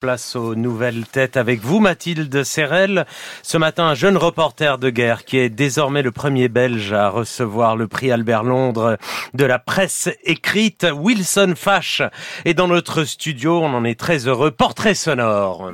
Place aux nouvelles têtes avec vous, Mathilde Serrel. Ce matin, un jeune reporter de guerre qui est désormais le premier belge à recevoir le prix Albert Londres de la presse écrite, Wilson Fash. Et dans notre studio, on en est très heureux, portrait sonore.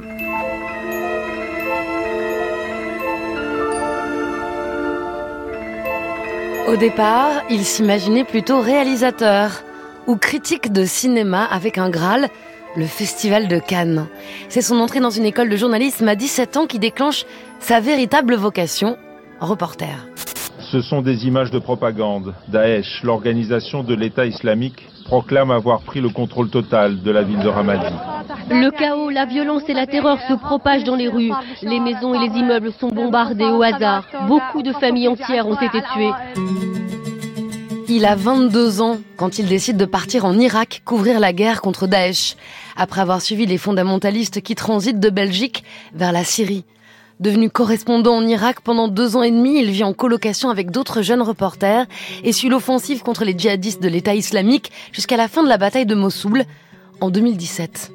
Au départ, il s'imaginait plutôt réalisateur ou critique de cinéma avec un Graal le Festival de Cannes. C'est son entrée dans une école de journalisme à 17 ans qui déclenche sa véritable vocation, reporter. Ce sont des images de propagande. Daesh, l'organisation de l'État islamique, proclame avoir pris le contrôle total de la ville de Ramadi. Le chaos, la violence et la terreur se propagent dans les rues. Les maisons et les immeubles sont bombardés au hasard. Beaucoup de familles entières ont été tuées. Il a 22 ans quand il décide de partir en Irak couvrir la guerre contre Daesh, après avoir suivi les fondamentalistes qui transitent de Belgique vers la Syrie. Devenu correspondant en Irak pendant deux ans et demi, il vit en colocation avec d'autres jeunes reporters et suit l'offensive contre les djihadistes de l'État islamique jusqu'à la fin de la bataille de Mossoul en 2017.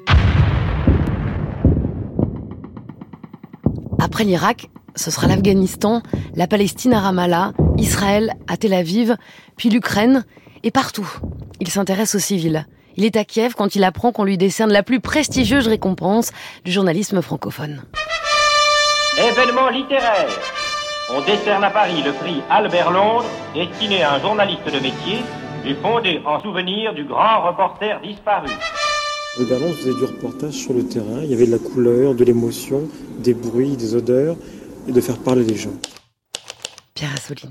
Après l'Irak, ce sera l'Afghanistan, la Palestine à Ramallah, Israël à Tel Aviv, puis l'Ukraine, et partout. Il s'intéresse aux civils. Il est à Kiev quand il apprend qu'on lui décerne la plus prestigieuse récompense du journalisme francophone. Événement littéraire. On décerne à Paris le prix Albert Londres, destiné à un journaliste de métier, et fondé en souvenir du grand reporter disparu. Albert Londres faisait du reportage sur le terrain. Il y avait de la couleur, de l'émotion, des bruits, des odeurs et de faire parler les gens. Pierre.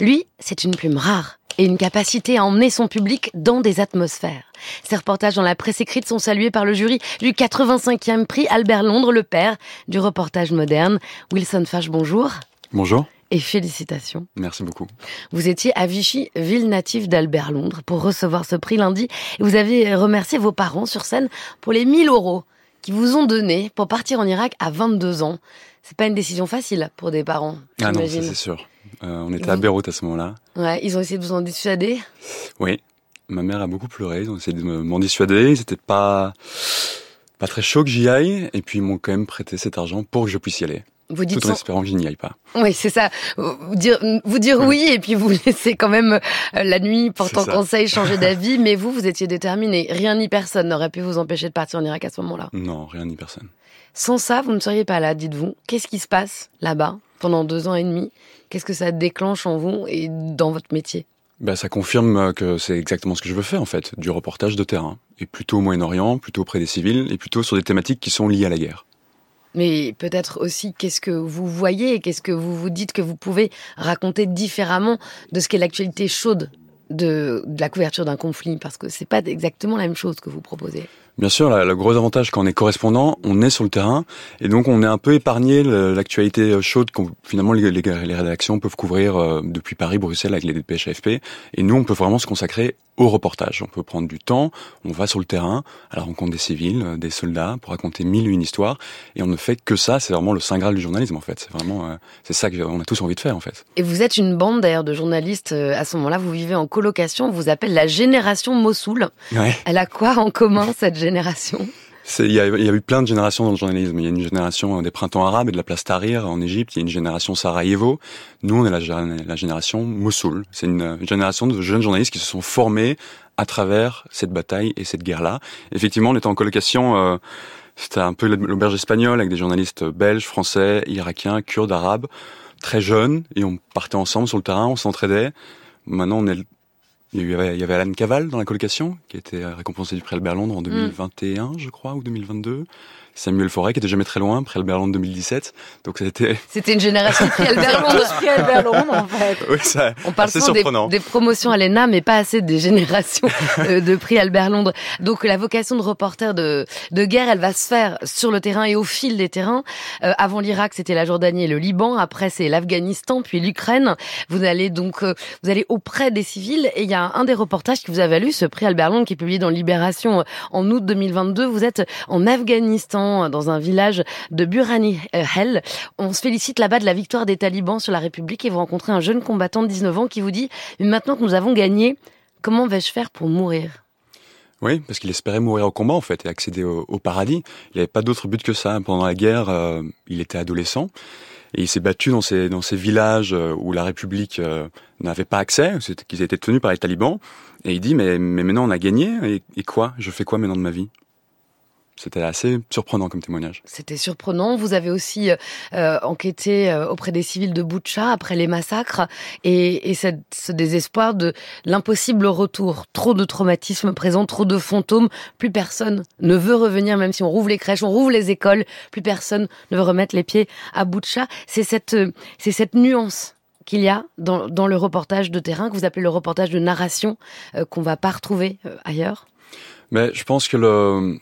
Lui, c'est une plume rare et une capacité à emmener son public dans des atmosphères. Ses reportages dans la presse écrite sont salués par le jury du 85e prix Albert Londres, le père du reportage moderne. Wilson Fash, bonjour. Bonjour. Et félicitations. Merci beaucoup. Vous étiez à Vichy, ville native d'Albert Londres, pour recevoir ce prix lundi. Et vous avez remercié vos parents sur scène pour les 1000 euros qu'ils vous ont donnés pour partir en Irak à 22 ans. C'est pas une décision facile pour des parents. Ah non, c'est sûr. Euh, on était à Beyrouth à ce moment-là. Ouais, ils ont essayé de vous en dissuader? Oui. Ma mère a beaucoup pleuré, ils ont essayé de m'en dissuader. Ils étaient pas, pas très chauds que j'y aille. Et puis ils m'ont quand même prêté cet argent pour que je puisse y aller. Vous dites tout en espérant que je n'y aille pas. Oui, c'est ça. Vous dire, vous dire oui et puis vous laisser quand même euh, la nuit portant conseil, changer d'avis. mais vous, vous étiez déterminé. Rien ni personne n'aurait pu vous empêcher de partir en Irak à ce moment-là. Non, rien ni personne. Sans ça, vous ne seriez pas là, dites-vous. Qu'est-ce qui se passe là-bas? Pendant deux ans et demi Qu'est-ce que ça déclenche en vous et dans votre métier? Ben, ça confirme que c'est exactement ce que je veux faire en fait, du reportage de terrain, et plutôt au Moyen-Orient, plutôt auprès des civils, et plutôt sur des thématiques qui sont liées à la guerre. Mais peut-être aussi qu'est-ce que vous voyez, et qu'est-ce que vous vous dites que vous pouvez raconter différemment de ce qu'est l'actualité chaude de, de la couverture d'un conflit, parce que c'est pas exactement la même chose que vous proposez. Bien sûr, le gros avantage quand on est correspondant, on est sur le terrain et donc on est un peu épargné l'actualité chaude que finalement les, les, rédactions peuvent couvrir euh, depuis Paris, Bruxelles avec les dépêches AFP. Et nous, on peut vraiment se consacrer au reportage. On peut prendre du temps, on va sur le terrain à la rencontre des civils, euh, des soldats, pour raconter mille et une histoires. Et on ne fait que ça. C'est vraiment le saint graal du journalisme en fait. C'est vraiment, euh, c'est ça qu'on a tous envie de faire en fait. Et vous êtes une bande d'ailleurs de journalistes. À ce moment-là, vous vivez en colocation. On vous appelle la génération Mossoul. Ouais. Elle a quoi en commun cette génération? Il y, a, eu plein de générations dans le journalisme. Il y a une génération des printemps arabes et de la place Tahrir en Égypte. Il y a une génération Sarajevo. Nous, on est la, la génération Mossoul. C'est une génération de jeunes journalistes qui se sont formés à travers cette bataille et cette guerre-là. Effectivement, on était en colocation. Euh, c'était un peu l'auberge espagnole avec des journalistes belges, français, irakiens, kurdes, arabes, très jeunes. Et on partait ensemble sur le terrain, on s'entraidait. Maintenant, on est il y, avait, il y avait Alan Caval dans la colocation, qui a été récompensé du prix Albert Londres en 2021, mm. je crois, ou 2022. Samuel Forêt, qui était jamais très loin, près Albert Londres 2017. Donc c'était. C'était une génération prix Albert Londres. Albert Londres, en fait. Oui, ça, On parle souvent des, des, promotions à l'ENA, mais pas assez des générations euh, de prix Albert Londres. Donc la vocation de reporter de, de guerre, elle va se faire sur le terrain et au fil des terrains. Euh, avant l'Irak, c'était la Jordanie et le Liban. Après, c'est l'Afghanistan, puis l'Ukraine. Vous allez donc, euh, vous allez auprès des civils. Et il y a un des reportages qui vous a valu ce prix Albert Londres qui est publié dans Libération en août 2022. Vous êtes en Afghanistan dans un village de Burani Hell. On se félicite là-bas de la victoire des talibans sur la République et vous rencontrez un jeune combattant de 19 ans qui vous dit, maintenant que nous avons gagné, comment vais-je faire pour mourir? Oui, parce qu'il espérait mourir au combat en fait et accéder au, paradis. Il n'avait pas d'autre but que ça. Pendant la guerre, euh, il était adolescent et il s'est battu dans ces villages euh, où la République euh, n'avait pas accès, qu'ils étaient tenus par les talibans. Et il dit mais maintenant on a gagné et quoi? Je fais quoi maintenant de ma vie? C'était assez surprenant comme témoignage. C'était surprenant. Vous avez aussi euh, enquêté euh, auprès des civils de Boutcha après les massacres et, et cette, ce désespoir de l'impossible retour. Trop de traumatismes présents, trop de fantômes. Plus personne ne veut revenir, même si on rouvre les crèches, on rouvre les écoles. Plus personne ne veut remettre les pieds à Boutcha. C'est cette, c'est cette nuance qu'il y a dans, dans, le reportage de terrain que vous appelez le reportage de narration euh, qu'on va pas retrouver euh, ailleurs. Mais je pense que le,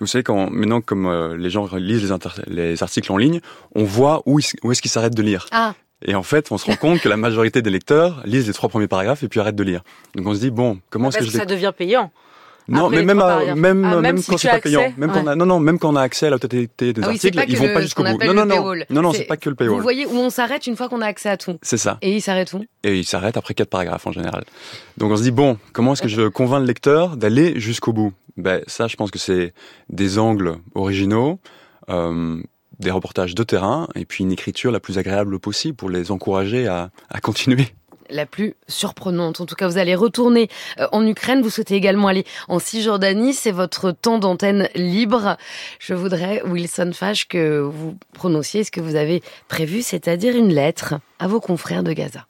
vous savez, quand maintenant, comme euh, les gens lisent les, les, articles en ligne, on voit où, où est-ce qu'ils s'arrêtent de lire. Ah. Et en fait, on se rend compte que la majorité des lecteurs lisent les trois premiers paragraphes et puis arrêtent de lire. Donc on se dit bon, comment est-ce que, que ça devient payant non, mais même, même, ah, même, quand c'est pas payant, même quand on a, non, non, même quand on a accès à la totalité des ah articles, ils vont pas jusqu'au bout. Non, non, non, non, non, c'est pas que le paywall. Vous voyez où on s'arrête une fois qu'on a accès à tout. C'est ça. Et il s'arrête où? Et il s'arrête après quatre paragraphes en général. Donc on se dit bon, comment est-ce que je convainc le lecteur d'aller jusqu'au bout? Ben ça, je pense que c'est des angles originaux. Euh, des reportages de terrain et puis une écriture la plus agréable possible pour les encourager à, à continuer la plus surprenante. En tout cas, vous allez retourner euh, en Ukraine. Vous souhaitez également aller en Cisjordanie. C'est votre temps d'antenne libre. Je voudrais, Wilson Fash, que vous prononciez ce que vous avez prévu, c'est-à-dire une lettre à vos confrères de Gaza.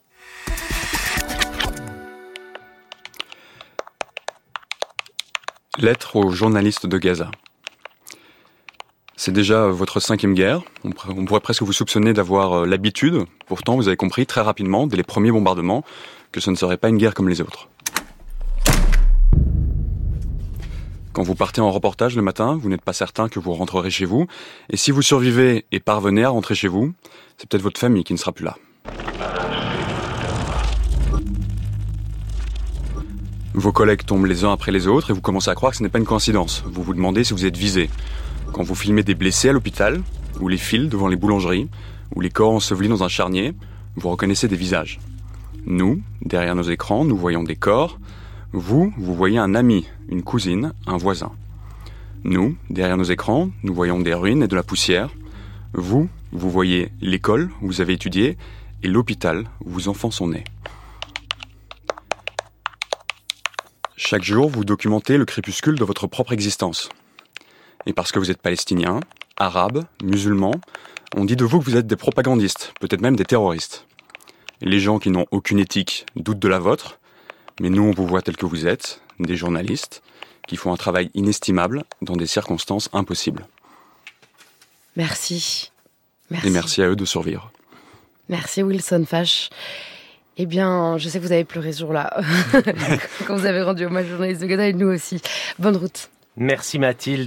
Lettre aux journalistes de Gaza. C'est déjà votre cinquième guerre. On, pourrait presque vous soupçonner d'avoir euh, l'habitude. Pourtant, vous avez compris très rapidement, dès les premiers bombardements, que ce ne serait pas une guerre comme les autres. Quand vous partez en reportage le matin, vous n'êtes pas certain que vous rentrerez chez vous. Et si vous survivez et parvenez à rentrer chez vous, c'est peut-être votre famille qui ne sera plus là. Vos collègues tombent les uns après les autres et vous commencez à croire que ce n'est pas une coïncidence. Vous vous demandez si vous êtes visé. Quand vous filmez des blessés à l'hôpital, ou les fils devant les boulangeries, ou les corps ensevelis dans un charnier, vous reconnaissez des visages. Nous, derrière nos écrans, nous voyons des corps. Vous, vous voyez un ami, une cousine, un voisin. Nous, derrière nos écrans, nous voyons des ruines et de la poussière. Vous, vous voyez l'école où vous avez étudié et l'hôpital où vos enfants sont nés. Chaque jour, vous documentez le crépuscule de votre propre existence et parce que vous êtes palestinien, arabe, musulman, on dit de vous que vous êtes des propagandistes, peut-être même des terroristes. Les gens qui n'ont aucune éthique doutent de la vôtre, mais nous on vous voit tel que vous êtes, des journalistes, qui font un travail inestimable dans des circonstances impossibles. Merci. merci. Et merci à eux de survivre. Merci Wilson Fash. Eh bien, je sais que vous avez pleuré ce jour-là, quand vous avez rendu hommage aux journalistes de Gaza et nous aussi. Bonne route. Merci Mathilde.